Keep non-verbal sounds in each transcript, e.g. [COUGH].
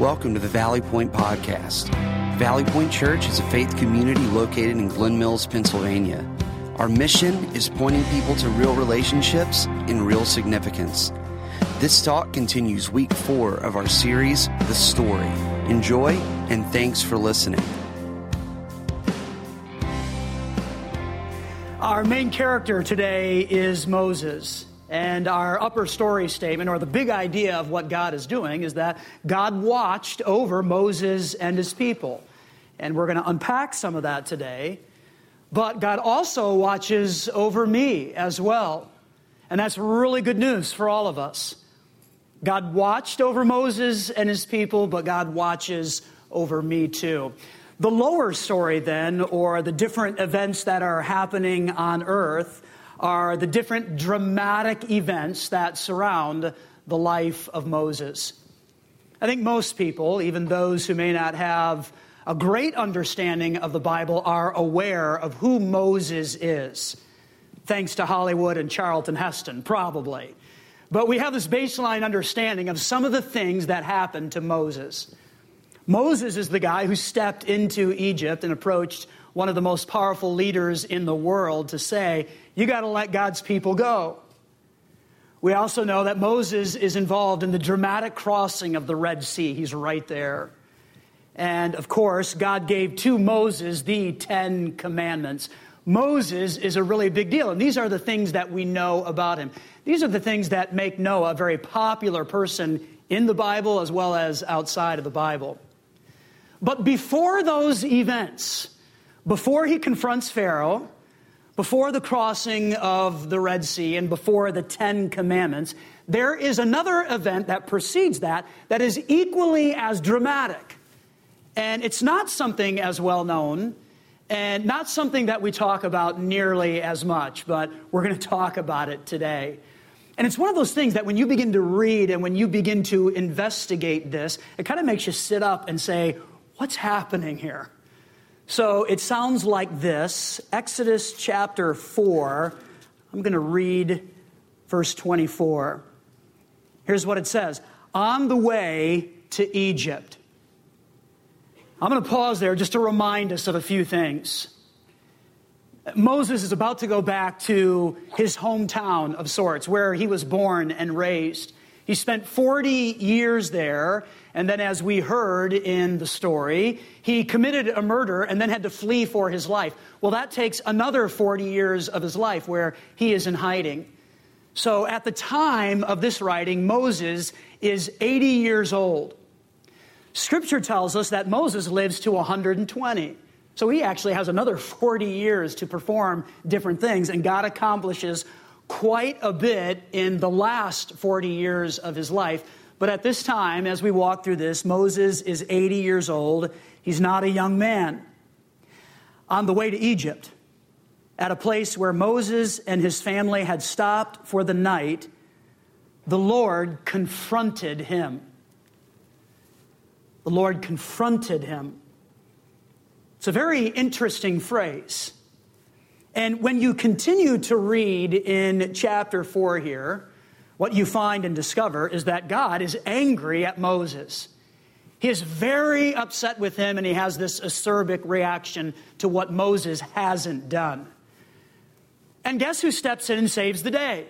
Welcome to the Valley Point Podcast. Valley Point Church is a faith community located in Glen Mills, Pennsylvania. Our mission is pointing people to real relationships and real significance. This talk continues week four of our series, The Story. Enjoy and thanks for listening. Our main character today is Moses. And our upper story statement, or the big idea of what God is doing, is that God watched over Moses and his people. And we're going to unpack some of that today. But God also watches over me as well. And that's really good news for all of us. God watched over Moses and his people, but God watches over me too. The lower story, then, or the different events that are happening on earth, are the different dramatic events that surround the life of Moses. I think most people, even those who may not have a great understanding of the Bible, are aware of who Moses is, thanks to Hollywood and Charlton Heston, probably. But we have this baseline understanding of some of the things that happened to Moses. Moses is the guy who stepped into Egypt and approached one of the most powerful leaders in the world to say, You got to let God's people go. We also know that Moses is involved in the dramatic crossing of the Red Sea. He's right there. And of course, God gave to Moses the Ten Commandments. Moses is a really big deal, and these are the things that we know about him. These are the things that make Noah a very popular person in the Bible as well as outside of the Bible. But before those events, before he confronts Pharaoh, before the crossing of the Red Sea, and before the Ten Commandments, there is another event that precedes that that is equally as dramatic. And it's not something as well known and not something that we talk about nearly as much, but we're going to talk about it today. And it's one of those things that when you begin to read and when you begin to investigate this, it kind of makes you sit up and say, What's happening here? So it sounds like this Exodus chapter 4. I'm going to read verse 24. Here's what it says On the way to Egypt. I'm going to pause there just to remind us of a few things. Moses is about to go back to his hometown of sorts, where he was born and raised. He spent 40 years there, and then, as we heard in the story, he committed a murder and then had to flee for his life. Well, that takes another 40 years of his life where he is in hiding. So, at the time of this writing, Moses is 80 years old. Scripture tells us that Moses lives to 120. So he actually has another 40 years to perform different things, and God accomplishes quite a bit in the last 40 years of his life. But at this time, as we walk through this, Moses is 80 years old. He's not a young man. On the way to Egypt, at a place where Moses and his family had stopped for the night, the Lord confronted him. The Lord confronted him. It's a very interesting phrase. And when you continue to read in chapter 4 here, what you find and discover is that God is angry at Moses. He is very upset with him, and he has this acerbic reaction to what Moses hasn't done. And guess who steps in and saves the day?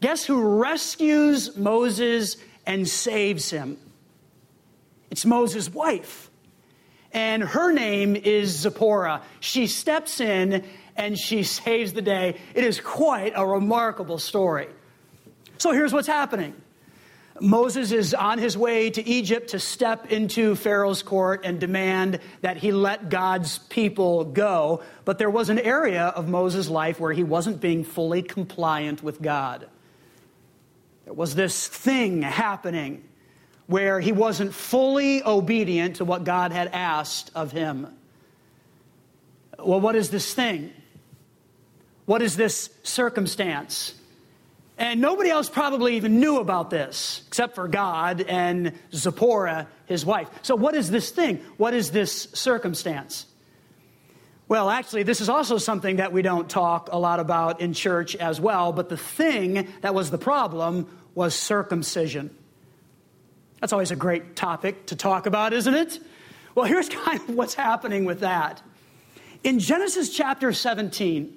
Guess who rescues Moses and saves him? It's Moses' wife and her name is Zipporah. She steps in and she saves the day. It is quite a remarkable story. So here's what's happening. Moses is on his way to Egypt to step into Pharaoh's court and demand that he let God's people go. But there was an area of Moses' life where he wasn't being fully compliant with God. There was this thing happening where he wasn't fully obedient to what God had asked of him. Well, what is this thing? What is this circumstance? And nobody else probably even knew about this except for God and Zipporah, his wife. So, what is this thing? What is this circumstance? Well, actually, this is also something that we don't talk a lot about in church as well, but the thing that was the problem was circumcision. That's always a great topic to talk about, isn't it? Well, here's [LAUGHS] kind of what's happening with that. In Genesis chapter 17,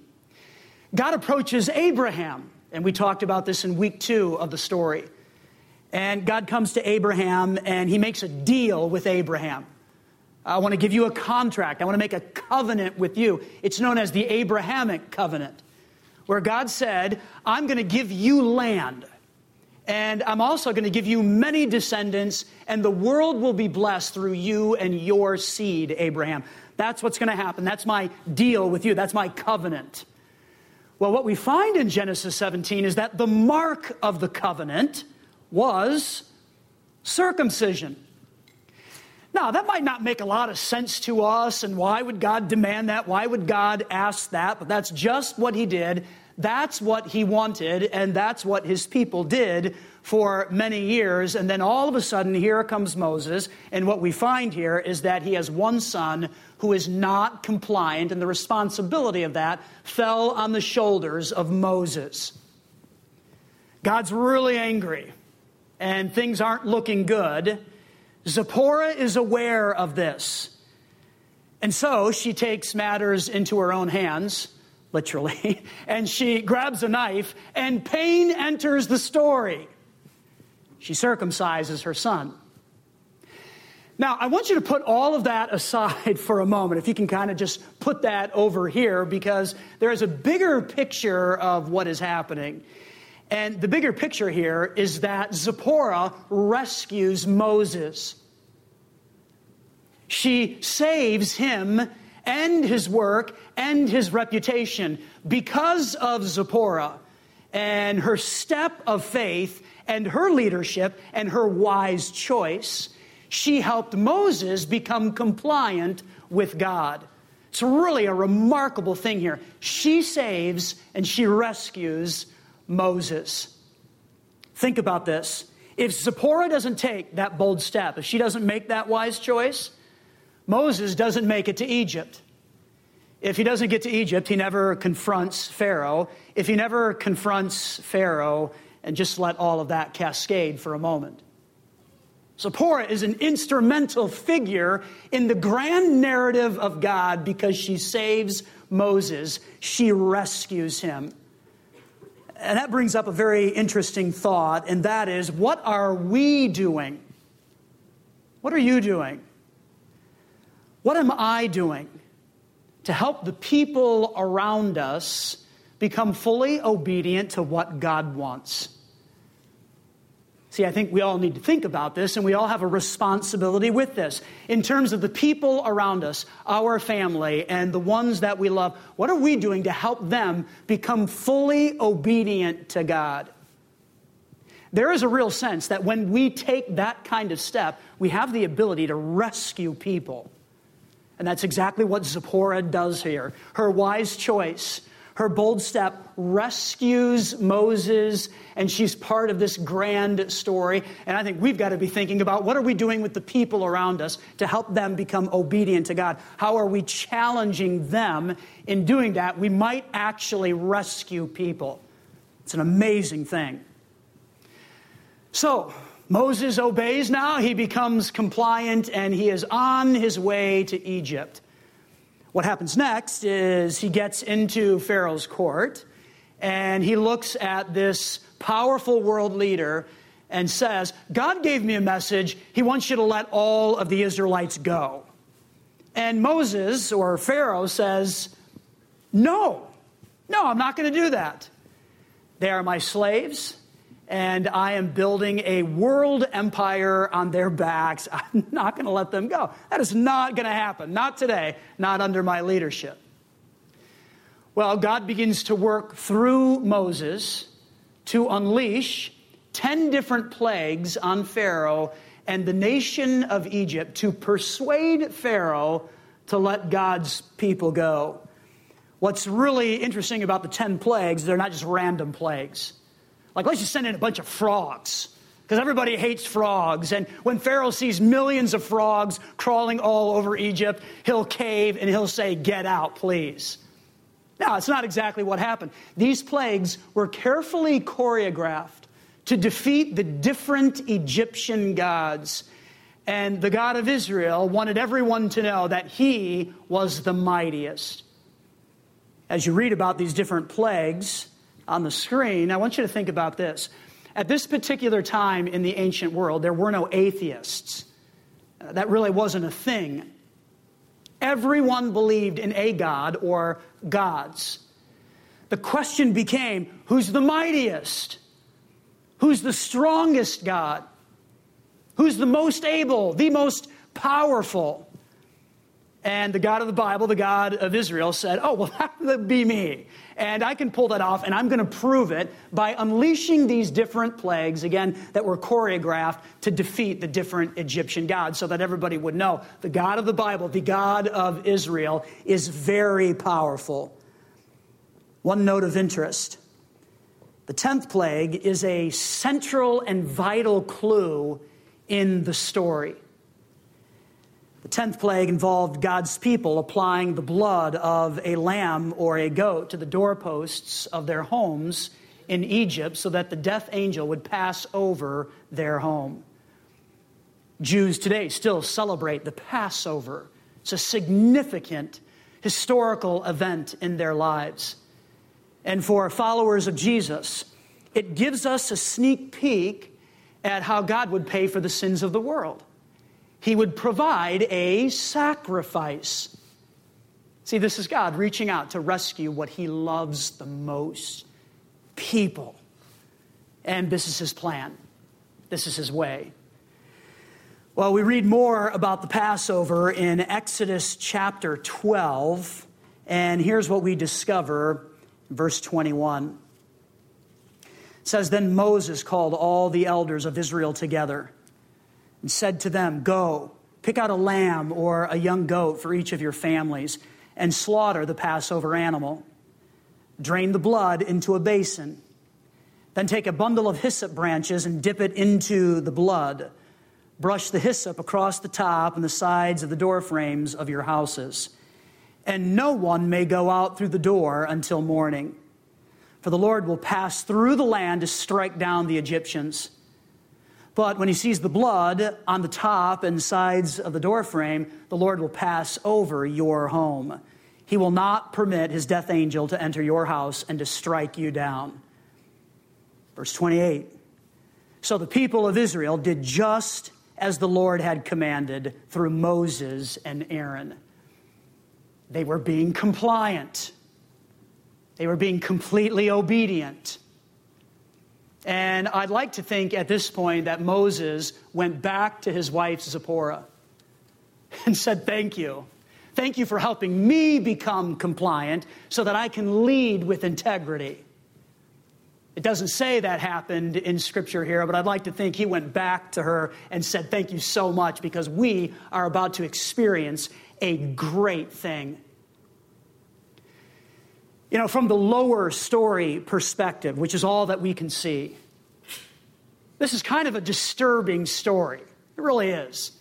God approaches Abraham, and we talked about this in week two of the story. And God comes to Abraham and he makes a deal with Abraham. I want to give you a contract. I want to make a covenant with you. It's known as the Abrahamic covenant, where God said, I'm going to give you land. And I'm also going to give you many descendants, and the world will be blessed through you and your seed, Abraham. That's what's going to happen. That's my deal with you. That's my covenant. Well, what we find in Genesis 17 is that the mark of the covenant was circumcision. Now, that might not make a lot of sense to us, and why would God demand that? Why would God ask that? But that's just what He did. That's what He wanted, and that's what His people did for many years. And then all of a sudden, here comes Moses, and what we find here is that he has one son who is not compliant, and the responsibility of that fell on the shoulders of Moses. God's really angry, and things aren't looking good. Zipporah is aware of this. And so she takes matters into her own hands, literally, [LAUGHS] and she grabs a knife, and pain enters the story. She circumcises her son. Now, I want you to put all of that [LAUGHS] aside for a moment, if you can kind of just put that over here, because there is a bigger picture of what is happening. And the bigger picture here is that Zipporah rescues Moses. She saves him and his work and his reputation because of Zipporah and her step of faith and her leadership and her wise choice she helped Moses become compliant with God. It's really a remarkable thing here. She saves and she rescues Moses. Think about this. If Zipporah doesn't take that bold step, if she doesn't make that wise choice, Moses doesn't make it to Egypt. If he doesn't get to Egypt, he never confronts Pharaoh. If he never confronts Pharaoh, and just let all of that cascade for a moment. Zipporah is an instrumental figure in the grand narrative of God because she saves Moses, she rescues him. And that brings up a very interesting thought, and that is what are we doing? What are you doing? What am I doing to help the people around us become fully obedient to what God wants? See, I think we all need to think about this, and we all have a responsibility with this. In terms of the people around us, our family, and the ones that we love, what are we doing to help them become fully obedient to God? There is a real sense that when we take that kind of step, we have the ability to rescue people. And that's exactly what Zipporah does here. Her wise choice her bold step rescues Moses, and she's part of this grand story. And I think we've got to be thinking about what are we doing with the people around us to help them become obedient to God? How are we challenging them in doing that? We might actually rescue people. It's an amazing thing. So, Moses obeys now. He becomes compliant and he is on his way to Egypt. What happens next is he gets into Pharaoh's court and he looks at this powerful world leader and says, God gave me a message. He wants you to let all of the Israelites go. And Moses or Pharaoh says, No, no, I'm not going to do that. They are my slaves and I am building a world empire on their backs. [LAUGHS] I'm not going to let them go. That is not going to happen. Not today, not under my leadership. Well, God begins to work through Moses to unleash 10 different plagues on Pharaoh and the nation of Egypt to persuade Pharaoh to let God's people go. What's really interesting about the 10 plagues, they're not just random plagues. Like, let's just send in a bunch of frogs because everybody hates frogs. And when Pharaoh sees millions of frogs crawling all over Egypt, he'll cave and he'll say, Get out, please. Now, it's not exactly what happened. These plagues were carefully choreographed to defeat the different Egyptian gods. And the God of Israel wanted everyone to know that he was the mightiest. As you read about these different plagues on the screen, I want you to think about this. At this particular time in the ancient world, there were no atheists. Uh, that really wasn't a thing. Everyone believed in a God or gods. The question became who's the mightiest? Who's the strongest God? Who's the most able, the most powerful? And the God of the Bible, the God of Israel, said, Oh, well, [LAUGHS] that would be me. And I can pull that off, and I'm going to prove it by unleashing these different plagues, again, that were choreographed to defeat the different Egyptian gods, so that everybody would know the God of the Bible, the God of Israel, is very powerful. One note of interest the 10th plague is a central and vital clue in the story. The 10th plague involved God's people applying the blood of a lamb or a goat to the doorposts of their homes in Egypt so that the death angel would pass over their home. Jews today still celebrate the Passover. It's a significant historical event in their lives. And for followers of Jesus, it gives us a sneak peek at how God would pay for the sins of the world he would provide a sacrifice. See, this is God reaching out to rescue what he loves the most people. And this is his plan, this is his way. Well, we read more about the Passover in Exodus chapter 12, and here's what we discover verse 21. It says, Then Moses called all the elders of Israel together and said to them, Go, pick out a lamb or a young goat for each of your families, and slaughter the Passover animal. Drain the blood into a basin. Then take a bundle of hyssop branches and dip it into the blood. Brush the hyssop across the top and the sides of the door frames of your houses. And no one may go out through the door until morning. For the Lord will pass through the land to strike down the Egyptians. But when he sees the blood on the top and sides of the doorframe, the Lord will pass over your home. He will not permit his death angel to enter your house and to strike you down. Verse 28. So the people of Israel did just as the Lord had commanded through Moses and Aaron. They were being compliant, they were being completely obedient. And I'd like to think at this point that Moses went back to his wife Zipporah [LAUGHS] and said, Thank you. Thank you for helping me become compliant so that I can lead with integrity. It doesn't say that happened in Scripture here, but I'd like to think he went back to her and said, Thank you so much because we are about to experience a great thing. You know, from the lower story perspective, which is all that we can see, this is kind of a disturbing story. It really is.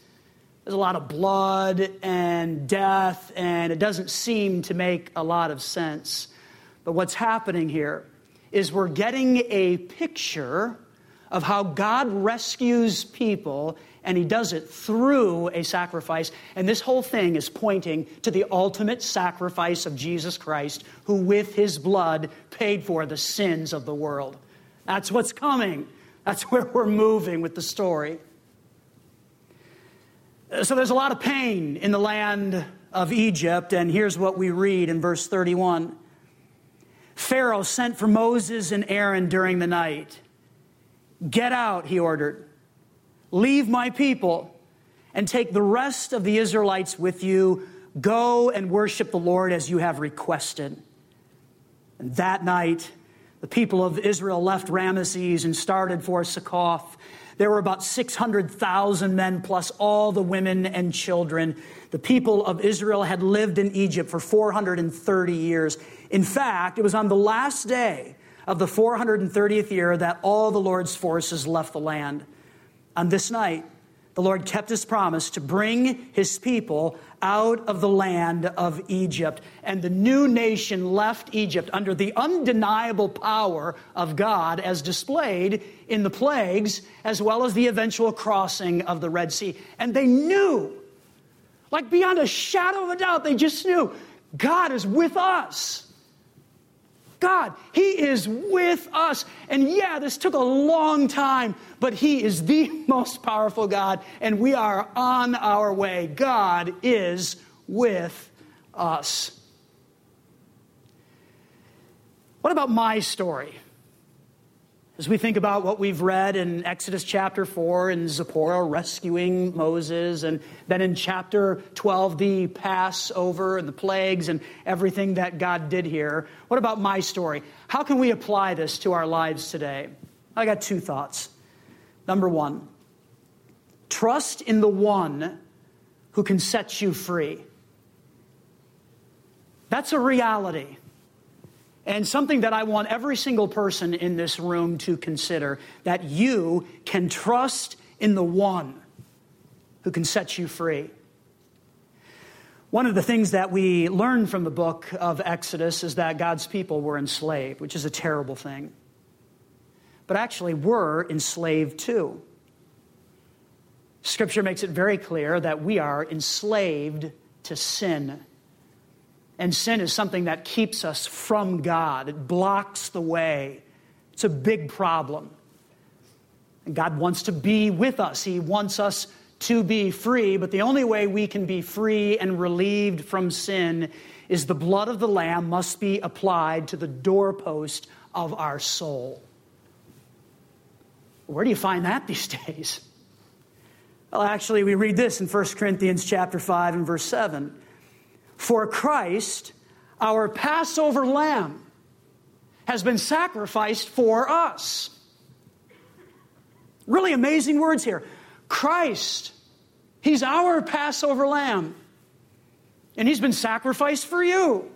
There's a lot of blood and death, and it doesn't seem to make a lot of sense. But what's happening here is we're getting a picture of how God rescues people and he does it through a sacrifice. And this whole thing is pointing to the ultimate sacrifice of Jesus Christ, who with his blood paid for the sins of the world. That's what's coming. That's where we're moving with the story. So there's a lot of pain in the land of Egypt, and here's what we read in verse 31. Pharaoh sent for Moses and Aaron during the night. Get out, he ordered. Leave my people and take the rest of the Israelites with you. Go and worship the Lord as you have requested. And that night, the people of Israel left Ramesses and started for Succoth. There were about 600,000 men plus all the women and children. The people of Israel had lived in Egypt for 430 years. In fact, it was on the last day of the 430th year that all the Lord's forces left the land. On this night, the Lord kept his promise to bring his people out of the land of Egypt. And the new nation left Egypt under the undeniable power of God as displayed in the plagues, as well as the eventual crossing of the Red Sea. And they knew, like beyond a shadow of a doubt, they just knew God is with us. God, He is with us. And yeah, this took a long time, but He is the [LAUGHS] most powerful God, and we are on our way. God is with us. What about my story? As we think about what we've read in Exodus chapter 4 and Zipporah rescuing Moses, and then in chapter 12, the Passover and the plagues and everything that God did here, what about my story? How can we apply this to our lives today? I got two thoughts. Number one, trust in the one who can set you free. That's a reality and something that I want every single person in this room to consider that you can trust in the one who can set you free. One of the things that we learn from the book of Exodus is that God's people were enslaved, which is a terrible thing. But actually, we're enslaved too. Scripture makes it very clear that we are enslaved to sin. And sin is something that keeps us from God, it blocks the way. It's a big problem. And God wants to be with us, He wants us to be free, but the only way we can be free and relieved from sin is the blood of the Lamb must be applied to the doorpost of our soul. Where do you find that these [LAUGHS] days? Well, actually, we read this in 1 Corinthians chapter 5 and verse 7. For Christ, our Passover lamb, has been sacrificed for us. Really amazing words here. Christ, He's our Passover lamb, and He's been sacrificed for you.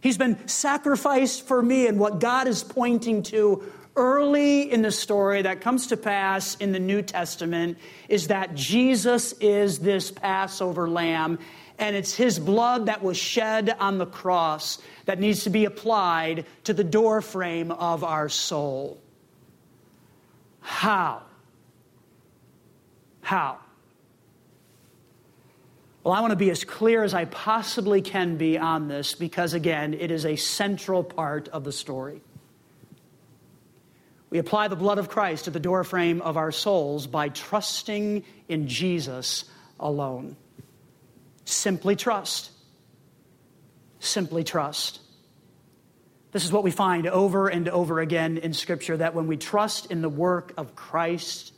He's been sacrificed for me, and what God is pointing to early in the story that comes to pass in the New Testament is that Jesus is this Passover lamb, and it's his blood that was shed on the cross that needs to be applied to the doorframe of our soul. How? How? Well, I want to be as clear as I possibly can be on this because, again, it is a central part of the story. We apply the blood of Christ to the doorframe of our souls by trusting in Jesus alone. Simply trust. Simply trust. This is what we find over and over again in Scripture that when we trust in the work of Christ,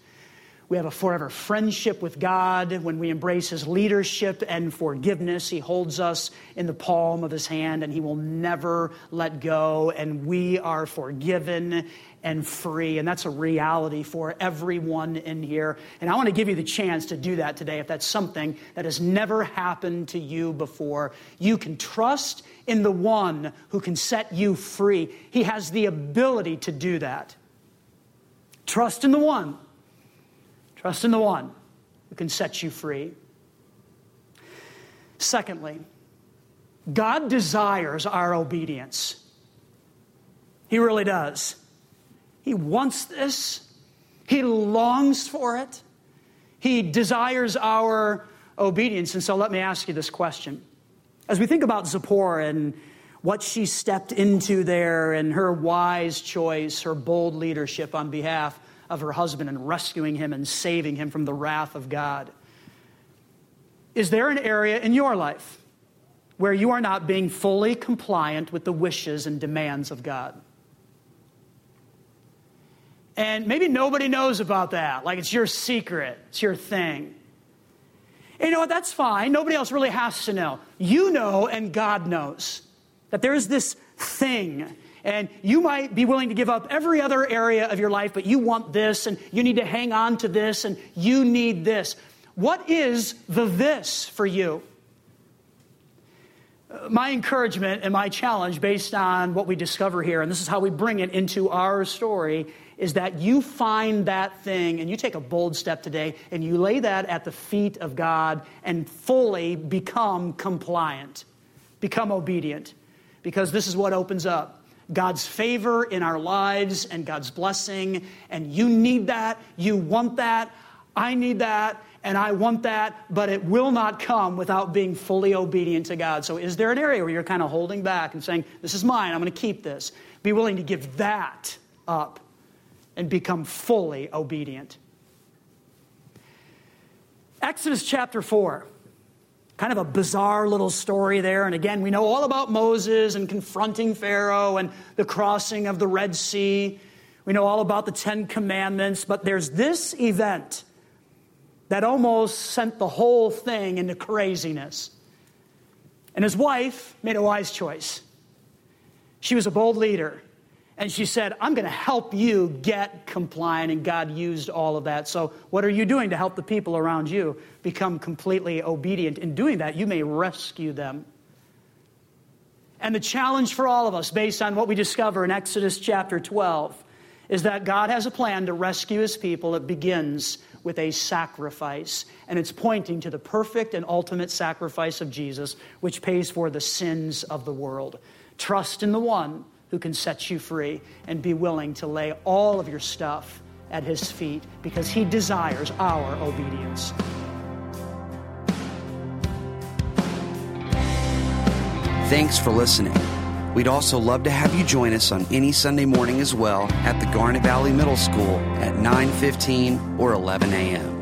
we have a forever friendship with God. When we embrace His leadership and forgiveness, He holds us in the palm of His hand and He will never let go. And we are forgiven and free. And that's a reality for everyone in here. And I want to give you the chance to do that today if that's something that has never happened to you before. You can trust in the one who can set you free. He has the ability to do that. Trust in the one. Trust in the one who can set you free. Secondly, God desires our obedience. He really does. He wants this, He longs for it, He desires our obedience. And so let me ask you this question. As we think about Zipporah and what she stepped into there and her wise choice, her bold leadership on behalf of her husband and rescuing him and saving him from the wrath of God. Is there an area in your life where you are not being fully compliant with the wishes and demands of God? And maybe nobody knows about that. Like it's your secret, it's your thing. And you know what? That's fine. Nobody else really has to know. You know, and God knows that there's this thing. And you might be willing to give up every other area of your life, but you want this, and you need to hang on to this, and you need this. What is the this for you? Uh, my encouragement and my challenge, based on what we discover here, and this is how we bring it into our story, is that you find that thing and you take a bold step today and you lay that at the feet of God and fully become compliant, become obedient. Because this is what opens up God's favor in our lives and God's blessing. And you need that. You want that. I need that. And I want that. But it will not come without being fully obedient to God. So, is there an area where you're kind of holding back and saying, This is mine. I'm going to keep this? Be willing to give that up and become fully obedient. Exodus chapter 4. Kind of a bizarre little story there. And again, we know all about Moses and confronting Pharaoh and the crossing of the Red Sea. We know all about the Ten Commandments. But there's this event that almost sent the whole thing into craziness. And his wife made a wise choice. She was a bold leader. And she said, I'm going to help you get compliant. And God used all of that. So, what are you doing to help the people around you become completely obedient? In doing that, you may rescue them. And the challenge for all of us, based on what we discover in Exodus chapter 12, is that God has a plan to rescue his people. It begins with a sacrifice. And it's pointing to the perfect and ultimate sacrifice of Jesus, which pays for the sins of the world. Trust in the one who can set you free and be willing to lay all of your stuff at his feet because he desires our obedience. Thanks for listening. We'd also love to have you join us on any Sunday morning as well at the Garnet Valley Middle School at 9:15 or 11 a.m.